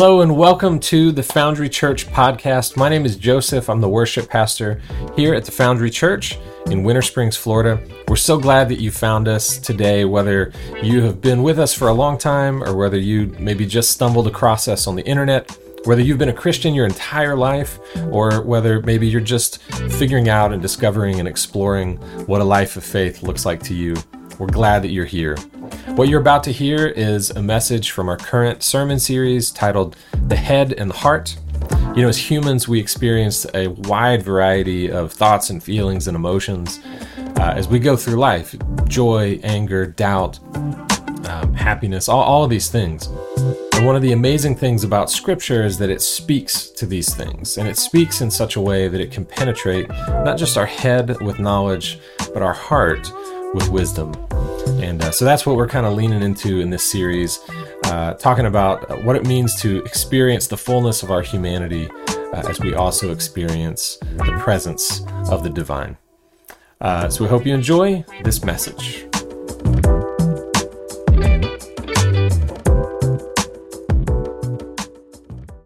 Hello and welcome to the Foundry Church podcast. My name is Joseph. I'm the worship pastor here at the Foundry Church in Winter Springs, Florida. We're so glad that you found us today, whether you have been with us for a long time or whether you maybe just stumbled across us on the internet, whether you've been a Christian your entire life, or whether maybe you're just figuring out and discovering and exploring what a life of faith looks like to you. We're glad that you're here. What you're about to hear is a message from our current sermon series titled The Head and the Heart. You know, as humans, we experience a wide variety of thoughts and feelings and emotions uh, as we go through life joy, anger, doubt, um, happiness, all, all of these things. And one of the amazing things about Scripture is that it speaks to these things, and it speaks in such a way that it can penetrate not just our head with knowledge, but our heart with wisdom. And uh, so that's what we're kind of leaning into in this series, uh, talking about what it means to experience the fullness of our humanity uh, as we also experience the presence of the divine. Uh, so we hope you enjoy this message.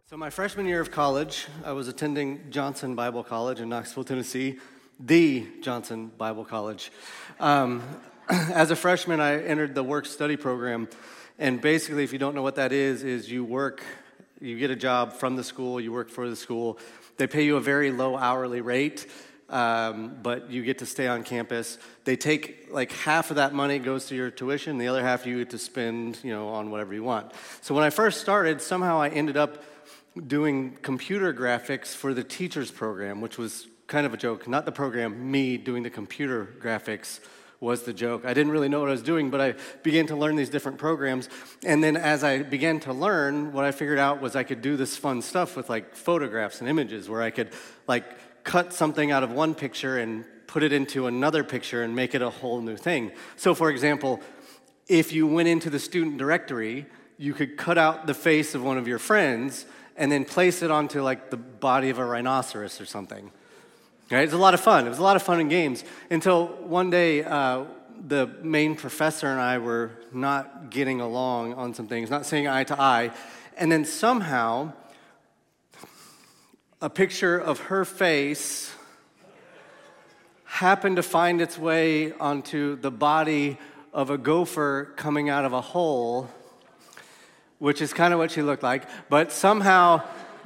So, my freshman year of college, I was attending Johnson Bible College in Knoxville, Tennessee, the Johnson Bible College. Um, as a freshman, I entered the work study program. And basically, if you don't know what that is, is you work, you get a job from the school, you work for the school. They pay you a very low hourly rate, um, but you get to stay on campus. They take like half of that money goes to your tuition, the other half you get to spend, you know, on whatever you want. So when I first started, somehow I ended up doing computer graphics for the teachers program, which was kind of a joke. Not the program, me doing the computer graphics was the joke. I didn't really know what I was doing, but I began to learn these different programs. And then as I began to learn, what I figured out was I could do this fun stuff with like photographs and images where I could like cut something out of one picture and put it into another picture and make it a whole new thing. So, for example, if you went into the student directory, you could cut out the face of one of your friends and then place it onto like the body of a rhinoceros or something. Right? It's a lot of fun. It was a lot of fun and games until one day uh, the main professor and I were not getting along on some things, not saying eye to eye. And then somehow, a picture of her face happened to find its way onto the body of a gopher coming out of a hole, which is kind of what she looked like. But somehow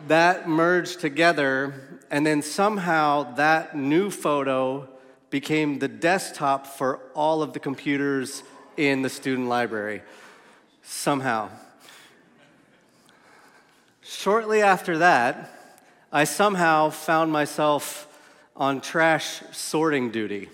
that merged together and then somehow that new photo became the desktop for all of the computers in the student library. Somehow. Shortly after that, I somehow found myself on trash sorting duty.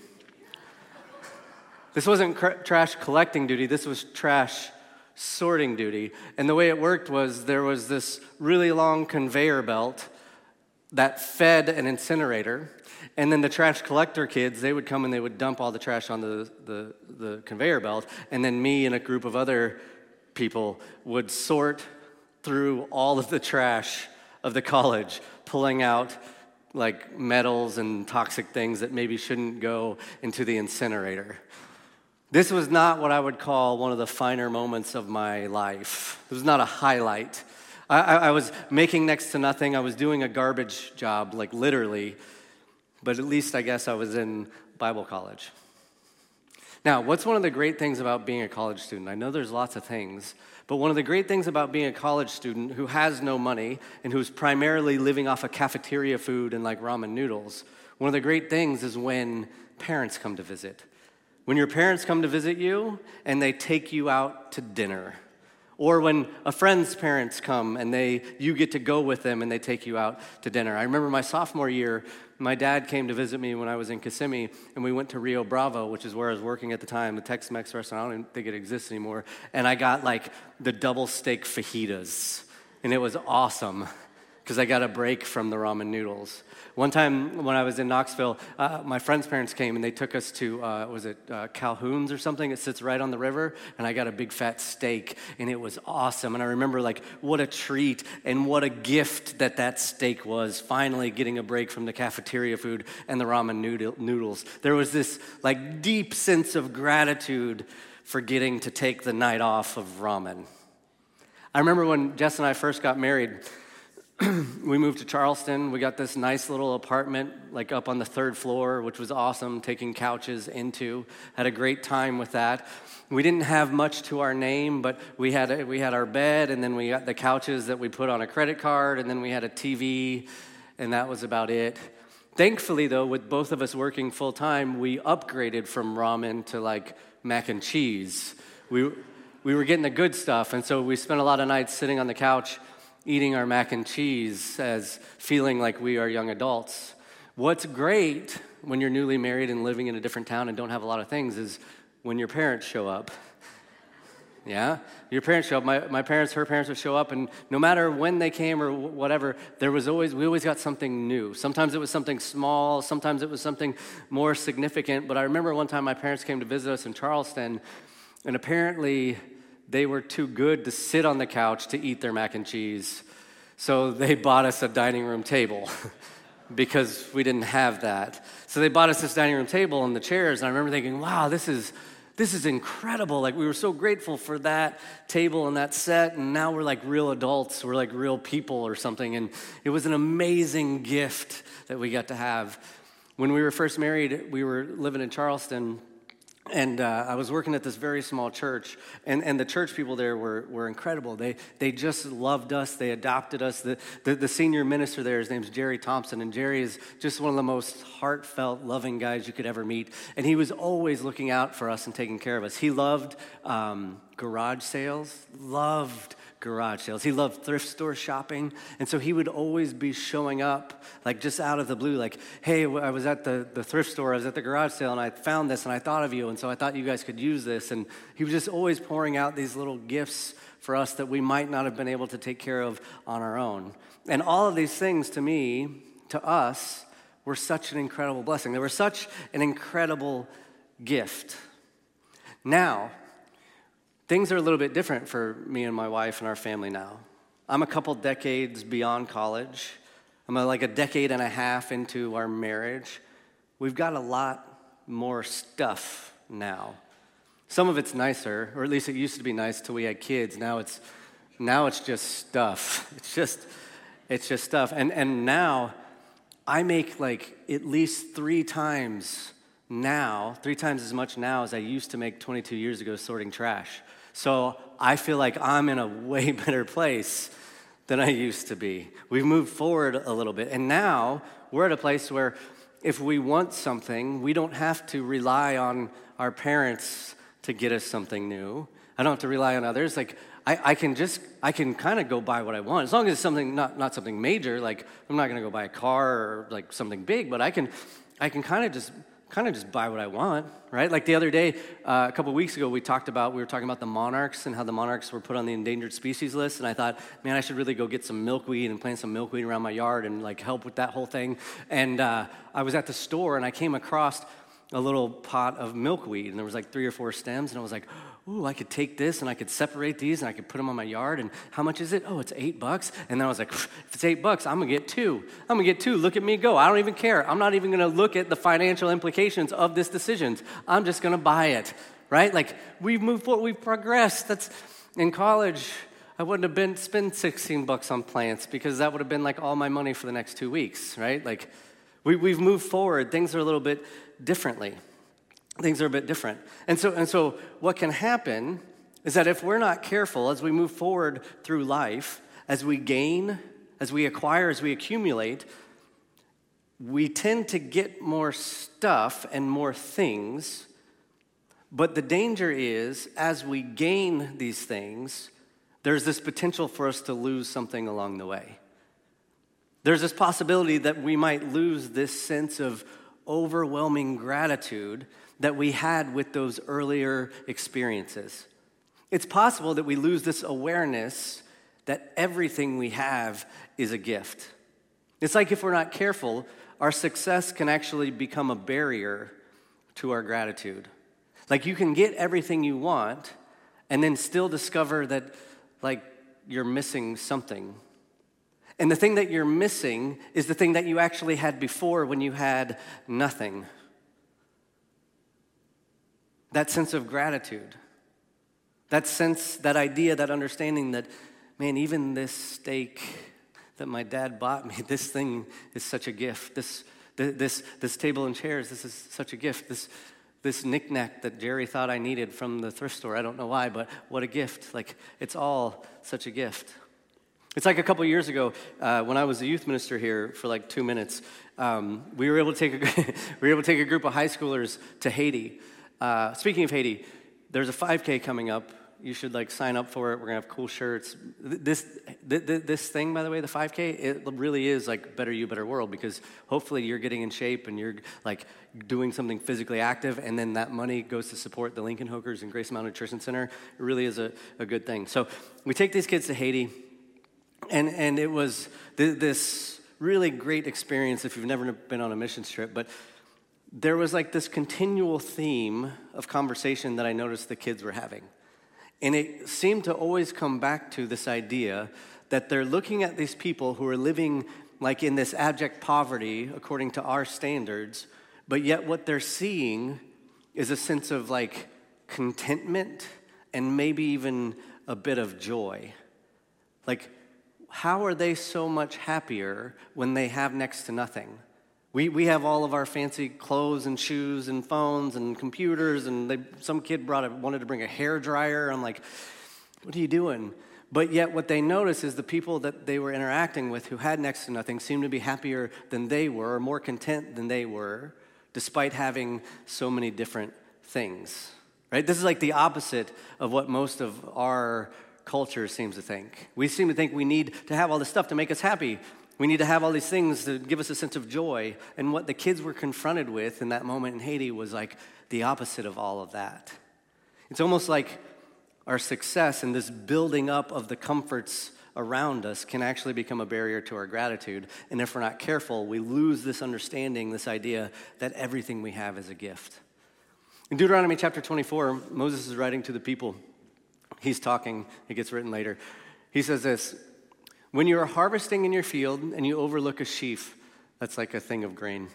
This wasn't cr- trash collecting duty, this was trash sorting duty. And the way it worked was there was this really long conveyor belt that fed an incinerator. And then the trash collector kids, they would come and they would dump all the trash on the, the, the conveyor belt. And then me and a group of other people would sort through all of the trash of the college, pulling out like metals and toxic things that maybe shouldn't go into the incinerator. This was not what I would call one of the finer moments of my life. It was not a highlight. I, I, was making next to nothing. I was doing a garbage job, like literally, but at least I guess I was in Bible college. Now, what's one of the great things about being a college student? I know there's lots of things, but one of the great things about being a college student who has no money and who's primarily living off of cafeteria food and like ramen noodles, one of the great things is when parents come to visit. When your parents come to visit you and they take you out to dinner or when a friend's parents come and they you get to go with them and they take you out to dinner. I remember my sophomore year, my dad came to visit me when I was in Kissimmee, and we went to Rio Bravo, which is where I was working at the time, the Tex-Mex restaurant. I don't even think it exists anymore. And I got like the double steak fajitas, and it was awesome because I got a break from the ramen noodles. One time when I was in Knoxville, uh, my friend's parents came and they took us to, uh, was it uh, Calhoun's or something? It sits right on the river, and I got a big fat steak, and it was awesome. And I remember, like, what a treat and what a gift that that steak was, finally getting a break from the cafeteria food and the ramen noodle- noodles. There was this, like, deep sense of gratitude for getting to take the night off of ramen. I remember when Jess and I first got married, we moved to Charleston. We got this nice little apartment, like up on the third floor, which was awesome, taking couches into. Had a great time with that. We didn't have much to our name, but we had, we had our bed, and then we got the couches that we put on a credit card, and then we had a TV, and that was about it. Thankfully, though, with both of us working full time, we upgraded from ramen to like mac and cheese. We, we were getting the good stuff. And so we spent a lot of nights sitting on the couch eating our mac and cheese as feeling like we are young adults. What's great when you're newly married and living in a different town and don't have a lot of things is when your parents show up. Yeah? Your parents show up. My, my parents, her parents would show up, and no matter when they came or whatever, there was always, we always got something new. Sometimes it was something small, sometimes it was something more significant. But I remember one time my parents came to visit us in Charleston, and apparently they were too good to sit on the couch to eat their mac and cheese. So they bought us a dining room table because we didn't have that. So they bought us this dining room table and the chairs. And I remember thinking, wow, this is, this is incredible. Like, we were so grateful for that table and that set. And now we're like real adults. We're like real people or something. And it was an amazing gift that we got to have. When we were first married, we were living in Charleston and uh, I was working at this very small church, and, and the church people there were, were incredible. They, they just loved us, they adopted us. The, the, the, senior minister there, his name's Jerry Thompson, and Jerry is just one of the most heartfelt, loving guys you could ever meet. And he was always looking out for us and taking care of us. He loved um, garage sales, loved garage sales. He loved thrift store shopping. And so he would always be showing up, like just out of the blue, like, hey, I was at the, the thrift store, I was at the garage sale, and I found this, and I thought of you, and so I thought you guys could use this. And he was just always pouring out these little gifts for us that we might not have been able to take care of on our own. And all of these things to me, to us, were such an incredible blessing. They were such an incredible gift. Now, Things are a little bit different for me and my wife and our family now. I'm a couple decades beyond college. I'm uh, like a decade and a half into our marriage. We've got a lot more stuff now. Some of it's nicer, or at least it used to be nice till we had kids. Now it's now it's just stuff. It's just it's just stuff. And and now I make like at least three times now, three times as much now as I used to make 22 years ago sorting trash. So I feel like I'm in a way better place than I used to be. We've moved forward a little bit. And now we're at a place where if we want something, we don't have to rely on our parents to get us something new. I don't have to rely on others. Like, I, I can just, I can kind of go buy what I want. As long as it's something, not, not something major, like I'm not going to go buy a car or like something big, but I can, I can kind of just kind of just buy what I want, right? Like the other day, uh, a couple weeks ago, we talked about, we were talking about the monarchs and how the monarchs were put on the endangered species list. And I thought, man, I should really go get some milkweed and plant some milkweed around my yard and like help with that whole thing. And uh, I was at the store and I came across a little pot of milkweed and there was like three or four stems. And I was like, ooh, I could take this and I could separate these and I could put them on my yard. And how much is it? Oh, it's eight bucks. And then I was like, if it's eight bucks, I'm gonna get two. I'm gonna get two. Look at me go. I don't even care. I'm not even gonna look at the financial implications of this decision. I'm just gonna buy it, right? Like we've moved forward, we've progressed. That's in college. I wouldn't have been spend 16 bucks on plants because that would have been like all my money for the next two weeks, right? Like we, we've moved forward. Things are a little bit differently things are a bit different. And so, and so what can happen is that if we're not careful as we move forward through life, as we gain, as we acquire, as we accumulate, we tend to get more stuff and more things. But the danger is, as we gain these things, there's this potential for us to lose something along the way. There's this possibility that we might lose this sense of overwhelming gratitude that we had with those earlier experiences. It's possible that we lose this awareness that everything we have is a gift. It's like if we're not careful, our success can actually become a barrier to our gratitude. Like you can get everything you want and then still discover that, like, you're missing something. And the thing that you're missing is the thing that you actually had before when you had nothing that sense of gratitude, that sense, that idea, that understanding that man, even this steak that my dad bought me, this thing is such a gift. This, this, this table and chairs, this is such a gift. This, this knickknack that Jerry thought I needed from the thrift store, I don't know why, but what a gift. Like, it's all such a gift. It's like a couple years ago uh, when I was a youth minister here for like two minutes. Um, we were able to take a we were able to take a group of high schoolers to Haiti. Uh, speaking of Haiti, there's a 5K coming up. You should like sign up for it. We're gonna have cool shirts. This this thing, by the way, the 5K, it really is like better you, better world because hopefully you're getting in shape and you're like doing something physically active, and then that money goes to support the Lincoln Hokers and Grace Mountain Nutrition Center. It really is a, a good thing. So we take these kids to Haiti and, and it was th- this really great experience if you've never been on a mission trip. But there was like this continual theme of conversation that I noticed the kids were having. And it seemed to always come back to this idea that they're looking at these people who are living like in this abject poverty according to our standards, but yet what they're seeing is a sense of like contentment and maybe even a bit of joy. Like how are they so much happier when they have next to nothing? We, we have all of our fancy clothes and shoes and phones and computers, and they, some kid brought a, wanted to bring a hair dryer. I'm like, what are you doing? But yet, what they notice is the people that they were interacting with who had next to nothing seemed to be happier than they were, or more content than they were, despite having so many different things. Right? This is like the opposite of what most of our culture seems to think. We seem to think we need to have all this stuff to make us happy. We need to have all these things to give us a sense of joy. And what the kids were confronted with in that moment in Haiti was like the opposite of all of that. It's almost like our success and this building up of the comforts around us can actually become a barrier to our gratitude. And if we're not careful, we lose this understanding, this idea that everything we have is a gift. In Deuteronomy chapter 24, Moses is writing to the people he's talking, it gets written later. He says this When you are harvesting in your field and you overlook a sheaf, that's like a thing of grain,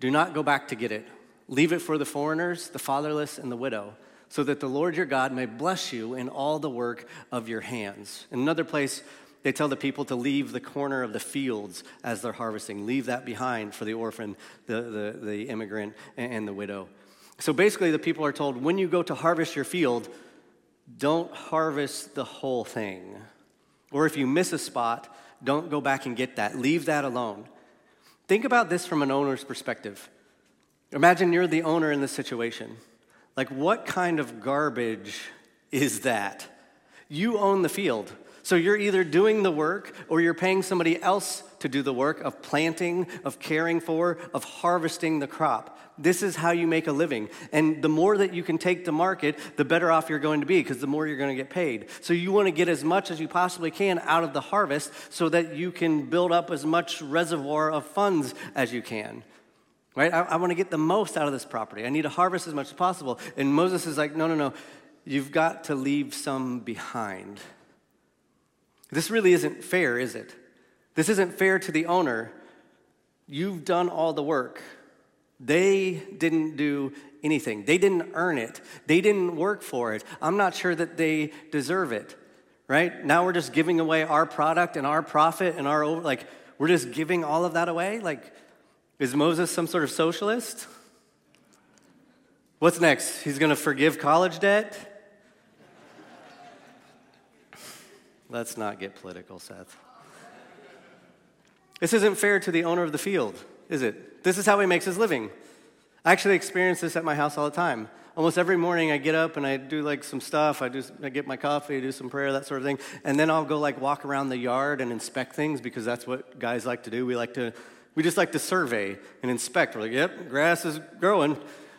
do not go back to get it. Leave it for the foreigners, the fatherless, and the widow, so that the Lord your God may bless you in all the work of your hands. In another place, they tell the people to leave the corner of the fields as they're harvesting. Leave that behind for the orphan, the, the, the immigrant, and the widow. So basically, the people are told when you go to harvest your field, don't harvest the whole thing. Or if you miss a spot, don't go back and get that. Leave that alone. Think about this from an owner's perspective. Imagine you're the owner in this situation. Like, what kind of garbage is that? You own the field. So you're either doing the work or you're paying somebody else to do the work of planting, of caring for, of harvesting the crop. This is how you make a living. And the more that you can take to market, the better off you're going to be because the more you're going to get paid. So you want to get as much as you possibly can out of the harvest so that you can build up as much reservoir of funds as you can. Right? I, I want to get the most out of this property. I need to harvest as much as possible. And Moses is like, no, no, no. You've got to leave some behind. This really isn't fair, is it? This isn't fair to the owner. You've done all the work. They didn't do anything. They didn't earn it. They didn't work for it. I'm not sure that they deserve it. Right? Now we're just giving away our product and our profit and our like we're just giving all of that away? Like is Moses some sort of socialist? What's next? He's going to forgive college debt? Let's not get political, Seth. This isn't fair to the owner of the field, is it? This is how he makes his living. I actually experience this at my house all the time. Almost every morning I get up and I do like some stuff. I do I get my coffee, do some prayer, that sort of thing. And then I'll go like walk around the yard and inspect things because that's what guys like to do. We like to we just like to survey and inspect. We're like, yep, grass is growing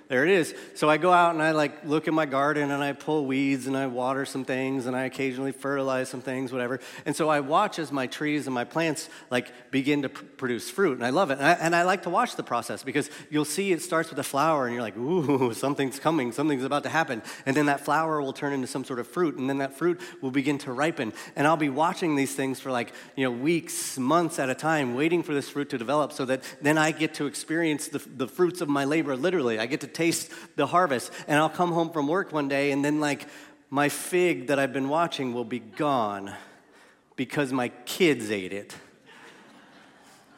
there it is. So I go out and I like look in my garden and I pull weeds and I water some things and I occasionally fertilize some things, whatever. And so I watch as my trees and my plants like begin to pr- produce fruit and I love it. And I, and I like to watch the process because you'll see it starts with a flower and you're like, ooh, something's coming, something's about to happen. And then that flower will turn into some sort of fruit and then that fruit will begin to ripen. And I'll be watching these things for like, you know, weeks, months at a time, waiting for this fruit to develop so that then I get to experience the, the fruits of my labor literally. I get to taste the harvest. And I'll come home from work one day, and then, like, my fig that I've been watching will be gone because my kids ate it.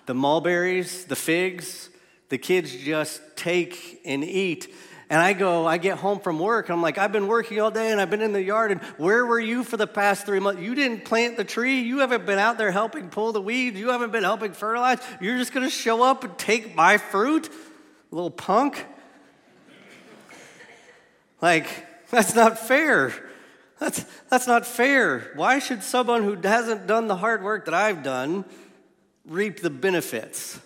The mulberries, the figs, the kids just take and eat. And I go, I get home from work, I'm like, I've been working all day and I've been in the yard, and where were you for the past three months? You didn't plant the tree. You haven't been out there helping pull the weeds. You haven't been helping fertilize. You're just gonna show up and take my fruit? Little punk. Like, that's not fair. That's, that's not fair. Why should someone who hasn't done the hard work that I've done reap the benefits?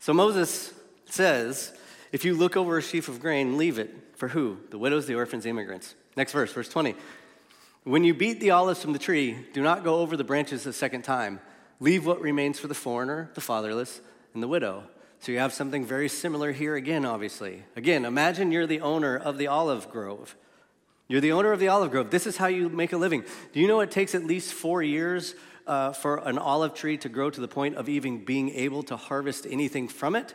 So Moses says, if you look over a sheaf of grain, leave it. For who? The widows, the orphans, the immigrants. Next verse, verse 20. When you beat the olives from the tree, do not go over the branches a second time. Leave what remains for the foreigner, the fatherless, and the widow. So you have something very similar here again, obviously. Again, imagine you're the owner of the olive grove. You're the owner of the olive grove. This is how you make a living. Do you know it takes at least four years uh, for an olive tree to grow to the point of even being able to harvest anything from it?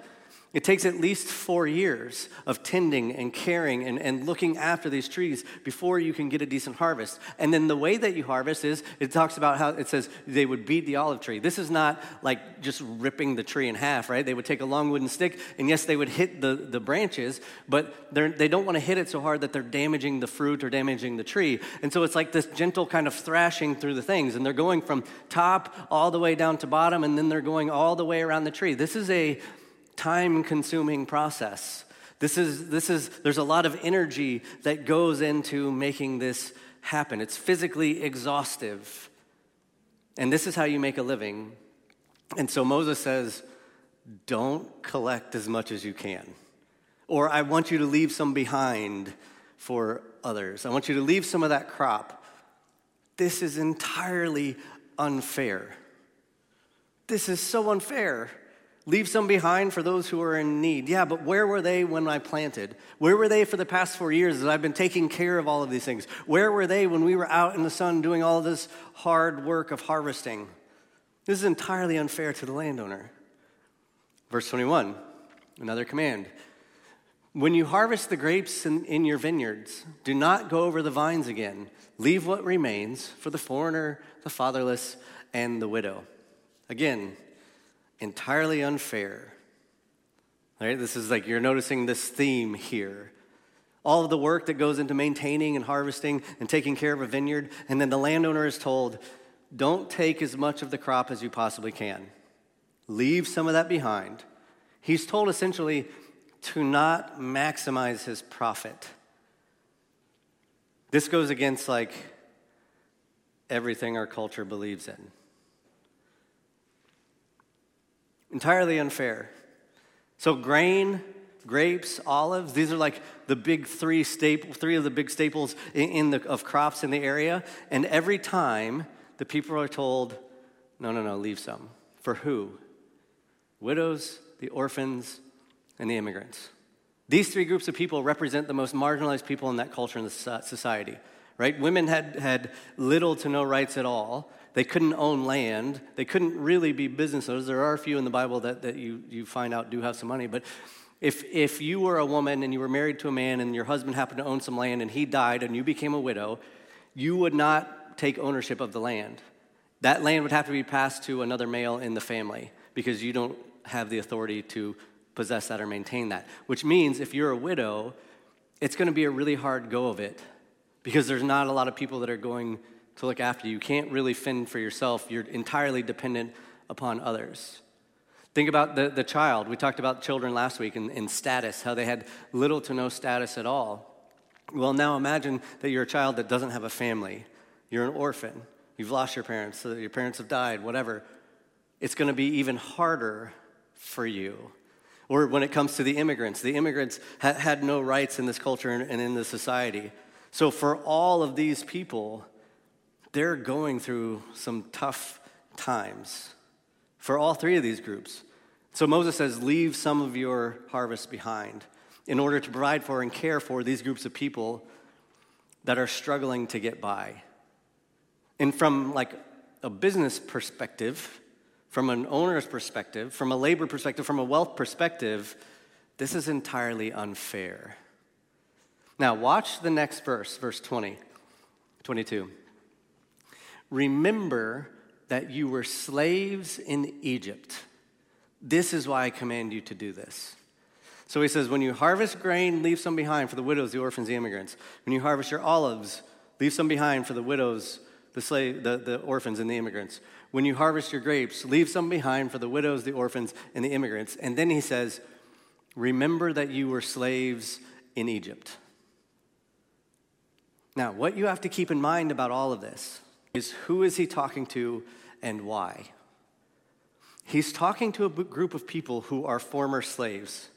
It takes at least four years of tending and caring and, and looking after these trees before you can get a decent harvest. And then the way that you harvest is it talks about how it says they would beat the olive tree. This is not like just ripping the tree in half, right? They would take a long wooden stick, and yes, they would hit the, the branches, but they don't want to hit it so hard that they're damaging the fruit or damaging the tree. And so it's like this gentle kind of thrashing through the things, and they're going from top all the way down to bottom, and then they're going all the way around the tree. This is a time consuming process. This is, this is, there's a lot of energy that goes into making this happen. It's physically exhaustive. And this is how you make a living. And so Moses says, don't collect as much as you can. Or I want you to leave some behind for others. I want you to leave some of that crop. This is entirely unfair. This is so unfair. Leave some behind for those who are in need. Yeah, but where were they when I planted? Where were they for the past four years as I've been taking care of all of these things? Where were they when we were out in the sun doing all this hard work of harvesting? This is entirely unfair to the landowner. Verse 21, another command. When you harvest the grapes in, in your vineyards, do not go over the vines again. Leave what remains for the foreigner, the fatherless, and the widow. Again, entirely unfair. Right? This is like you're noticing this theme here. All of the work that goes into maintaining and harvesting and taking care of a vineyard, and then the landowner is told, don't take as much of the crop as you possibly can. Leave some of that behind. He's told essentially to not maximize his profit. This goes against like everything our culture believes in. Entirely unfair. So, grain, grapes, olives, these are like the big three staple, three of the big staples in, the, of crops in the area. And every time the people are told, no, no, no, leave some. For who? Widows, the orphans, and the immigrants. These three groups of people represent the most marginalized people in that culture and society, right? Women had, had little to no rights at all. They couldn't own land. They couldn't really be business owners. There are a few in the Bible that, that you, you find out do have some money. But if, if you were a woman and you were married to a man and your husband happened to own some land and he died and you became a widow, you would not take ownership of the land. That land would have to be passed to another male in the family because you don't have the authority to possess that or maintain that. Which means if you're a widow, it's going to be a really hard go of it because there's not a lot of people that are going to look after you. You can't really fend for yourself, you're entirely dependent upon others. Think about the, the child. We talked about children last week in, in status, how they had little to no status at all. Well, now imagine that you're a child that doesn't have a family. You're an orphan. You've lost your parents, so that your parents have died, whatever. It's going to be even harder for you. Or when it comes to the immigrants, the immigrants ha- had no rights in this culture and, and in this society. So, for all of these people, they're going through some tough times for all three of these groups. So Moses says, Leave some of your harvest behind in order to provide for and care for these groups of people that are struggling to get by. And from like a business perspective, from an owner's perspective, from a labor perspective, from a wealth perspective, this is entirely unfair. Now, watch the next verse, verse 20, 22. Remember that you were slaves in Egypt. This is why I command you to do this. So he says, When you harvest grain, leave some behind for the widows, the orphans, the immigrants. When you harvest your olives, leave some behind for the widows, the, slave, the, the orphans, and the immigrants. When you harvest your grapes, leave some behind for the widows, the orphans, and the immigrants. And then he says, Remember that you were slaves in Egypt. Now, what you have to keep in mind about all of this is who is he talking to and why? He's talking to a group of people who are former slaves.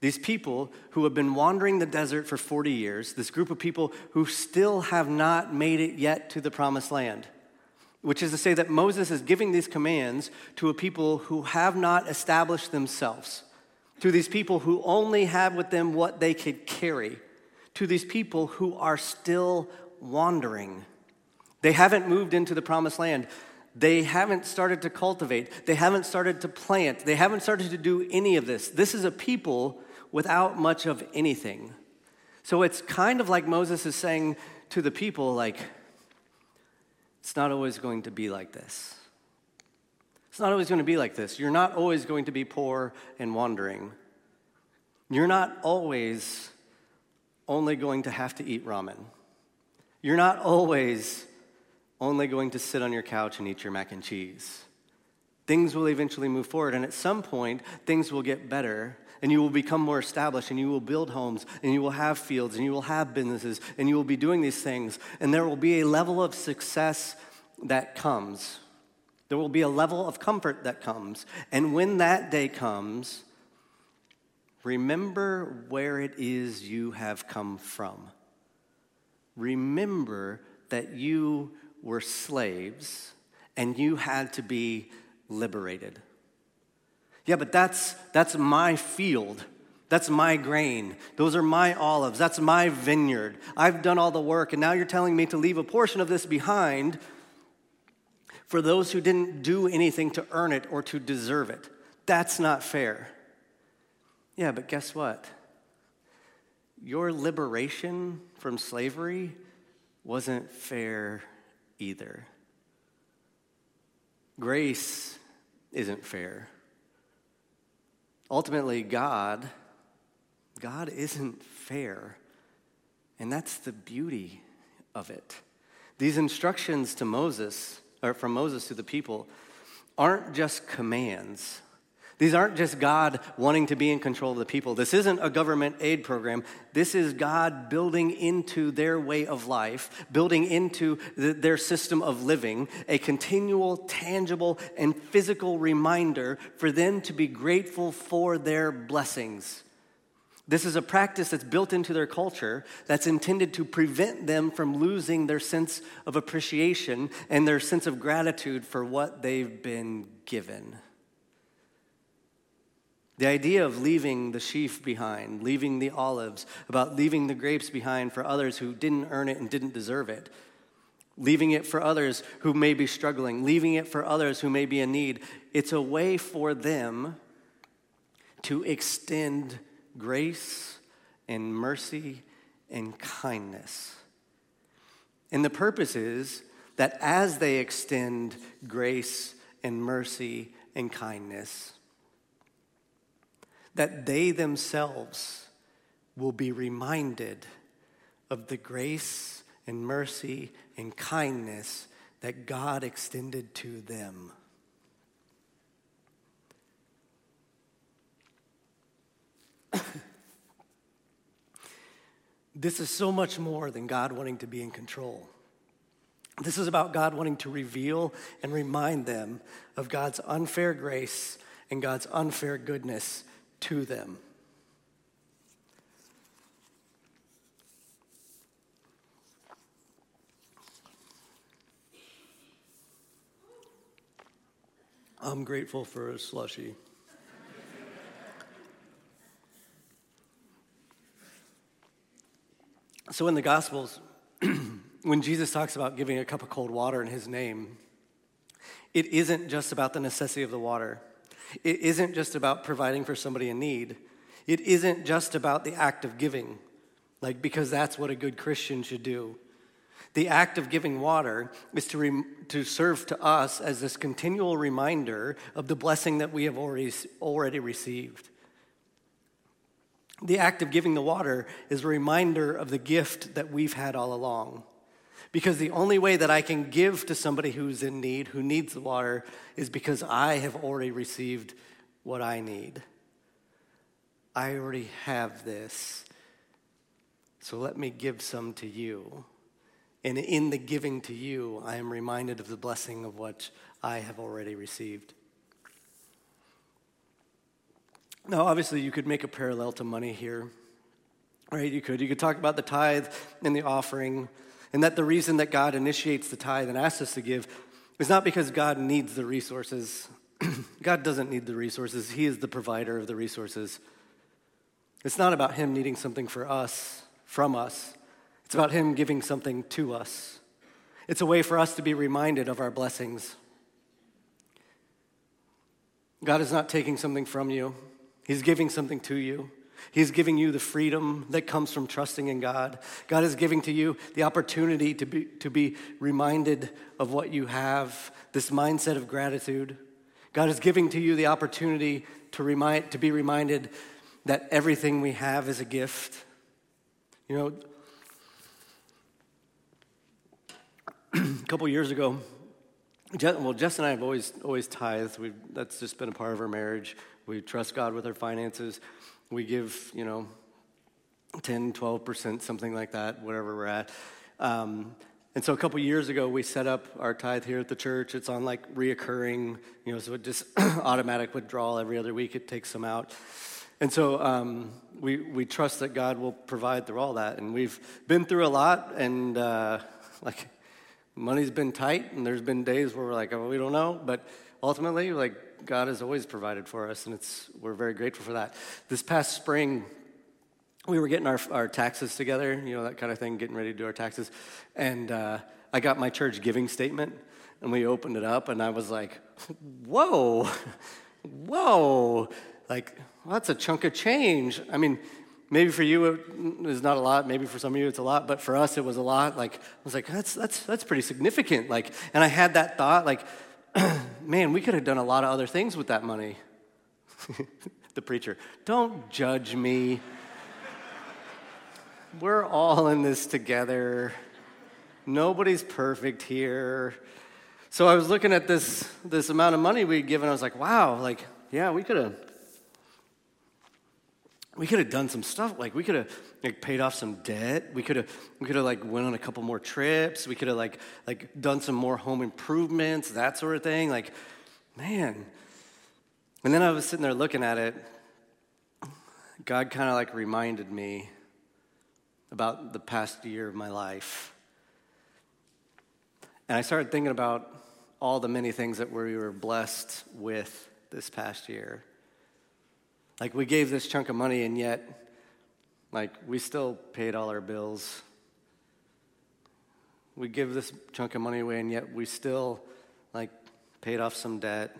These people who have been wandering the desert for 40 years, this group of people who still have not made it yet to the promised land, which is to say that Moses is giving these commands to a people who have not established themselves, to these people who only have with them what they could carry, to these people who are still wandering. They haven't moved into the promised land. They haven't started to cultivate. They haven't started to plant. They haven't started to do any of this. This is a people without much of anything. So it's kind of like Moses is saying to the people, like, it's not always going to be like this. It's not always going to be like this. You're not always going to be poor and wandering. You're not always only going to have to eat ramen. You're not always only going to sit on your couch and eat your mac and cheese. Things will eventually move forward, and at some point, things will get better, and you will become more established and you will build homes and you will have fields and you will have businesses and you will be doing these things and there will be a level of success that comes. There will be a level of comfort that comes. And when that day comes, remember where it is you have come from. Remember that you were slaves and you had to be liberated. Yeah, but that's, that's my field. That's my grain. Those are my olives. That's my vineyard. I've done all the work, and now you're telling me to leave a portion of this behind for those who didn't do anything to earn it or to deserve it. That's not fair. Yeah, but guess what? Your liberation from slavery wasn't fair either. Grace isn't fair. Ultimately, God, God isn't fair. And that's the beauty of it. These instructions to Moses, or from Moses to the people, aren't just commands. These aren't just God wanting to be in control of the people. This isn't a government aid program. This is God building into their way of life, building into the, their system of living, a continual, tangible, and physical reminder for them to be grateful for their blessings. This is a practice that's built into their culture that's intended to prevent them from losing their sense of appreciation and their sense of gratitude for what they've been given. The idea of leaving the sheaf behind, leaving the olives, about leaving the grapes behind for others who didn't earn it and didn't deserve it, leaving it for others who may be struggling, leaving it for others who may be in need. It's a way for them to extend grace and mercy and kindness. And the purpose is that as they extend grace and mercy and kindness, that they themselves will be reminded of the grace and mercy and kindness that God extended to them. this is so much more than God wanting to be in control. This is about God wanting to reveal and remind them of God's unfair grace and God's unfair goodness to them. I'm grateful for a slushy. so, in the Gospels, when Jesus talks about giving a cup of cold water in his name, it isn't just about the necessity of the water. It isn't just about providing for somebody in need. It isn't just about the act of giving, like, because that's what a good Christian should do. The act of giving water is to, re- to serve to us as this continual reminder of the blessing that we have already, already received. The act of giving the water is a reminder of the gift that we've had all along. Because the only way that I can give to somebody who's in need, who needs the water, is because I have already received what I need. I already have this. So let me give some to you. And in the giving to you, I am reminded of the blessing of what I have already received. Now, obviously, you could make a parallel to money here, right? You could. You could talk about the tithe and the offering, and that the reason that God initiates the tithe and asks us to give is not because God needs the resources. God doesn't need the resources, He is the provider of the resources. It's not about Him needing something for us, from us. It's about Him giving something to us. It's a way for us to be reminded of our blessings. God is not taking something from you, He's giving something to you. He's giving you the freedom that comes from trusting in God. God is giving to you the opportunity to be, to be reminded of what you have, this mindset of gratitude. God is giving to you the opportunity to, remind, to be reminded that everything we have is a gift. You know, a couple years ago, well, Jess and I have always always tithed. we that's just been a part of our marriage. We trust God with our finances. We give, you know, 10, 12%, something like that, whatever we're at. Um, and so a couple years ago, we set up our tithe here at the church. It's on like reoccurring, you know, so it just automatic withdrawal every other week. It takes some out. And so um, we, we trust that God will provide through all that. And we've been through a lot, and uh, like money's been tight, and there's been days where we're like, oh, we don't know. But ultimately, like, God has always provided for us, and it's, we're very grateful for that. This past spring, we were getting our, our taxes together, you know, that kind of thing, getting ready to do our taxes. And uh, I got my church giving statement, and we opened it up, and I was like, whoa, whoa, like, well, that's a chunk of change. I mean, maybe for you it is not a lot maybe for some of you it's a lot but for us it was a lot like i was like that's that's that's pretty significant like and i had that thought like man we could have done a lot of other things with that money. The preacher don't judge me. We're all in this together. Nobody's perfect here. So i was looking at this this amount of money we'd given. I was like wow like yeah we could have we could have done some stuff like we could have like paid off some debt. We could have we could have like went on a couple more trips. We could have like like done some more home improvements that sort of thing. Like man. And then i was sitting there looking at it. God kind of like reminded me about the past year of my life. And i started thinking about all the many things that we were blessed with this past year like, we gave this chunk of money, and yet, like, we still paid all our bills. We give this chunk of money away, and yet we still, like, paid off some debt.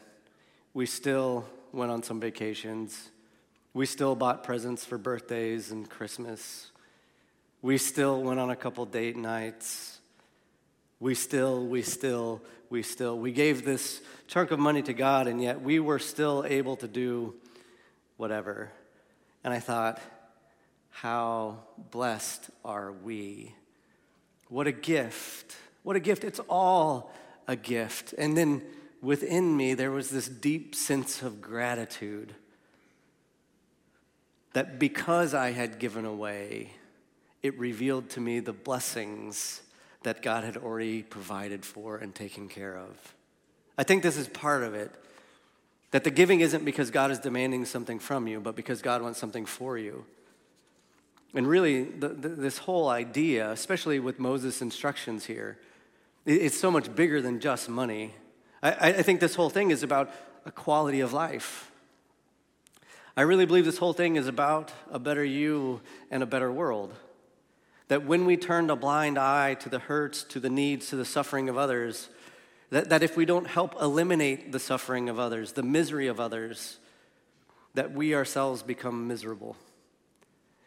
We still went on some vacations. We still bought presents for birthdays and Christmas. We still went on a couple date nights. We still, we still, we still. We gave this chunk of money to God, and yet we were still able to do whatever. And I thought, how blessed are we? What a gift. What a gift. It's all a gift. And then within me, there was this deep sense of gratitude that because I had given away, it revealed to me the blessings that God had already provided for and taken care of. I think this is part of it. That the giving isn't because God is demanding something from you, but because God wants something for you. And really, the, the, this whole idea, especially with Moses' instructions here, it, it's so much bigger than just money. I, I think this whole thing is about a quality of life. I really believe this whole thing is about a better you and a better world. That when we turn a blind eye to the hurts, to the needs, to the suffering of others, that, that if we don't help eliminate the suffering of others, the misery of others, that we ourselves become miserable.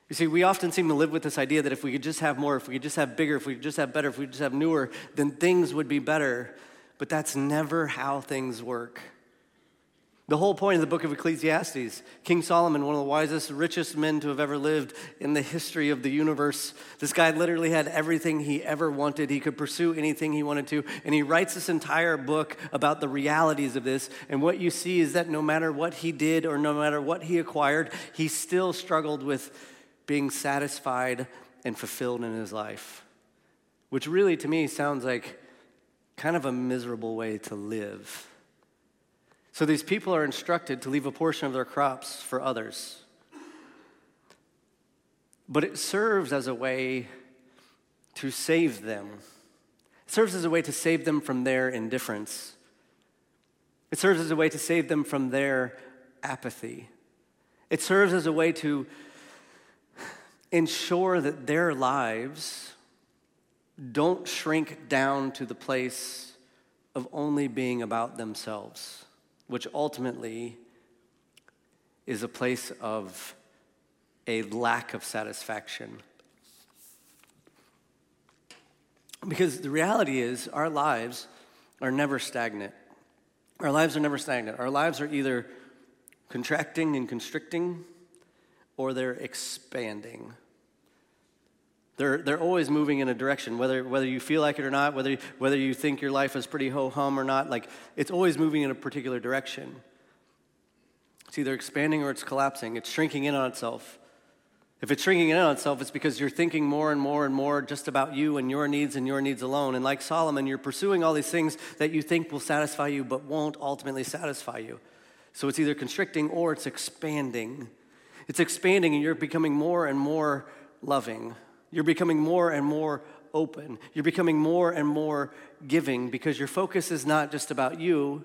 You see, we often seem to live with this idea that if we could just have more, if we could just have bigger, if we could just have better, if we could just have newer, then things would be better. But that's never how things work. The whole point of the book of Ecclesiastes, King Solomon, one of the wisest, richest men to have ever lived in the history of the universe, this guy literally had everything he ever wanted. He could pursue anything he wanted to. And he writes this entire book about the realities of this. And what you see is that no matter what he did or no matter what he acquired, he still struggled with being satisfied and fulfilled in his life, which really to me sounds like kind of a miserable way to live. So these people are instructed to leave a portion of their crops for others. But it serves as a way to save them. It serves as a way to save them from their indifference. It serves as a way to save them from their apathy. It serves as a way to ensure that their lives don't shrink down to the place of only being about themselves which ultimately is a place of a lack of satisfaction. Because the reality is, our lives are never stagnant. Our lives are never stagnant. Our lives are either contracting and constricting or they're expanding. They're, they're always moving in a direction, whether, whether you feel like it or not, whether, whether you think your life is pretty ho hum or not, like it's always moving in a particular direction. It's either expanding or it's collapsing, it's shrinking in on itself. If it's shrinking in on itself, it's because you're thinking more and more and more just about you and your needs and your needs alone. And like Solomon, you're pursuing all these things that you think will satisfy you but won't ultimately satisfy you. So it's either constricting or it's expanding. It's expanding and you're becoming more and more loving. You're becoming more and more open. You're becoming more and more giving because your focus is not just about you.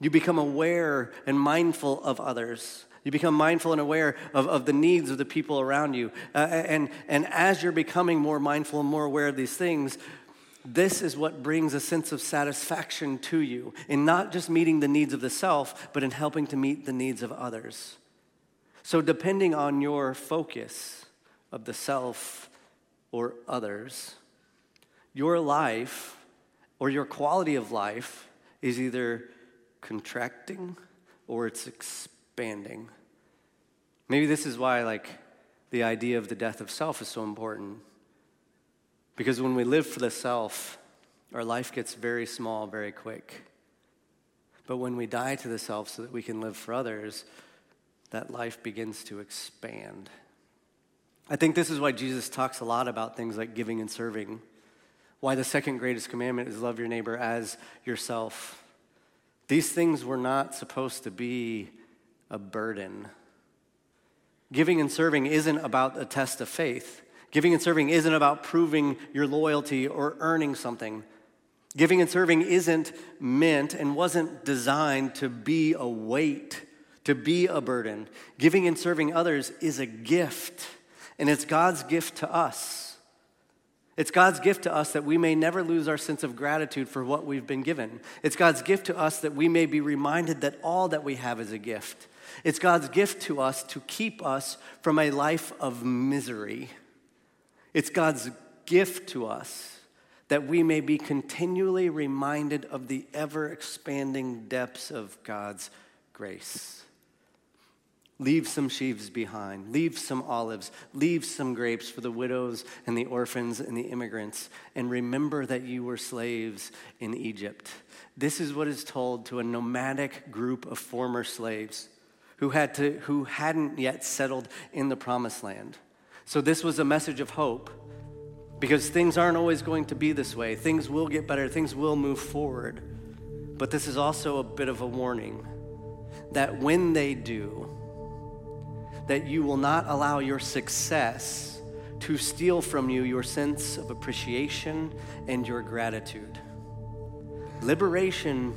You become aware and mindful of others. You become mindful and aware of, of the needs of the people around you. Uh, and, and as you're becoming more mindful and more aware of these things, this is what brings a sense of satisfaction to you in not just meeting the needs of the self, but in helping to meet the needs of others. So, depending on your focus of the self or others, your life or your quality of life is either contracting or it's expanding. Maybe this is why, like, the idea of the death of self is so important. Because when we live for the self, our life gets very small very quick. But when we die to the self so that we can live for others, that life begins to expand. I think this is why Jesus talks a lot about things like giving and serving. Why the second greatest commandment is love your neighbor as yourself. These things were not supposed to be a burden. Giving and serving isn't about a test of faith. Giving and serving isn't about proving your loyalty or earning something. Giving and serving isn't meant and wasn't designed to be a weight, to be a burden. Giving and serving others is a gift. And it's God's gift to us. It's God's gift to us that we may never lose our sense of gratitude for what we've been given. It's God's gift to us that we may be reminded that all that we have is a gift. It's God's gift to us to keep us from a life of misery. It's God's gift to us that we may be continually reminded of the ever expanding depths of God's grace. Leave some sheaves behind. Leave some olives. Leave some grapes for the widows and the orphans and the immigrants. And remember that you were slaves in Egypt. This is what is told to a nomadic group of former slaves who, had to, who hadn't yet settled in the promised land. So, this was a message of hope because things aren't always going to be this way. Things will get better, things will move forward. But this is also a bit of a warning that when they do, that you will not allow your success to steal from you your sense of appreciation and your gratitude. Liberation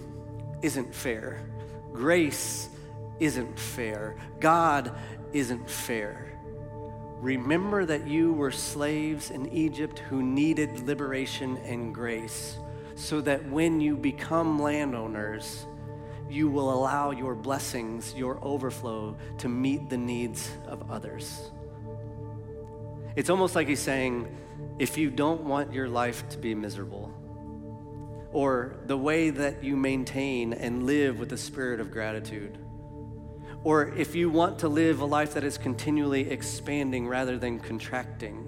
isn't fair. Grace isn't fair. God isn't fair. Remember that you were slaves in Egypt who needed liberation and grace, so that when you become landowners, you will allow your blessings, your overflow, to meet the needs of others. It's almost like he's saying, if you don't want your life to be miserable, or the way that you maintain and live with a spirit of gratitude, or if you want to live a life that is continually expanding rather than contracting,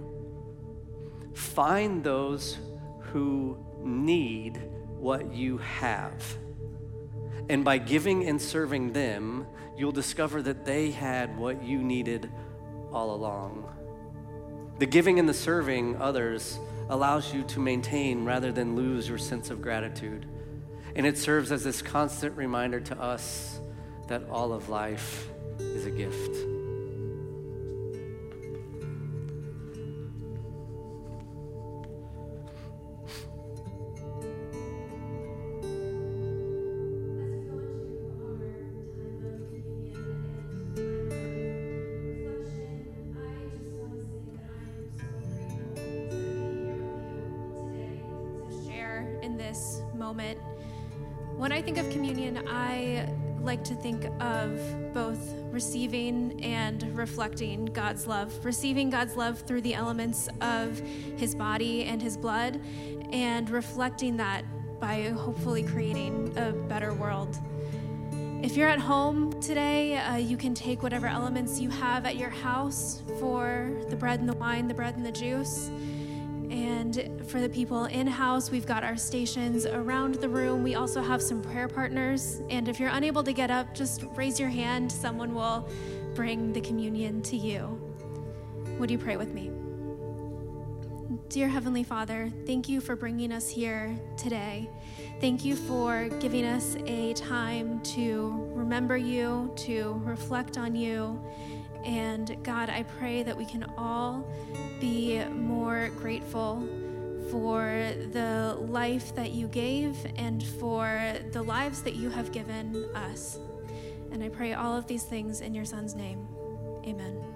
find those who need what you have. And by giving and serving them, you'll discover that they had what you needed all along. The giving and the serving others allows you to maintain rather than lose your sense of gratitude. And it serves as this constant reminder to us that all of life is a gift. Reflecting God's love. Receiving God's love through the elements of His body and His blood, and reflecting that by hopefully creating a better world. If you're at home today, uh, you can take whatever elements you have at your house for the bread and the wine, the bread and the juice and for the people in house, we've got our stations around the room. We also have some prayer partners. And if you're unable to get up, just raise your hand. Someone will bring the communion to you. Would you pray with me? Dear Heavenly Father, thank you for bringing us here today. Thank you for giving us a time to remember you, to reflect on you. And God, I pray that we can all be more grateful for the life that you gave and for the lives that you have given us. And I pray all of these things in your Son's name. Amen.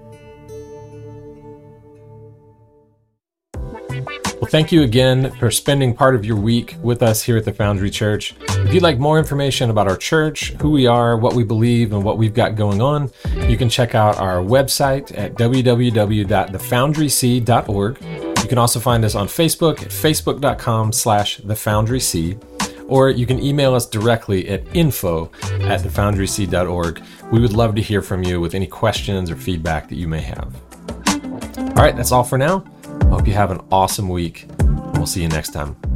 Well, thank you again for spending part of your week with us here at the Foundry Church. If you'd like more information about our church, who we are, what we believe, and what we've got going on, you can check out our website at www.thefoundryc.org. You can also find us on Facebook at facebook.com slash thefoundryc, or you can email us directly at info at thefoundryc.org. We would love to hear from you with any questions or feedback that you may have. All right, that's all for now. Hope you have an awesome week. We'll see you next time.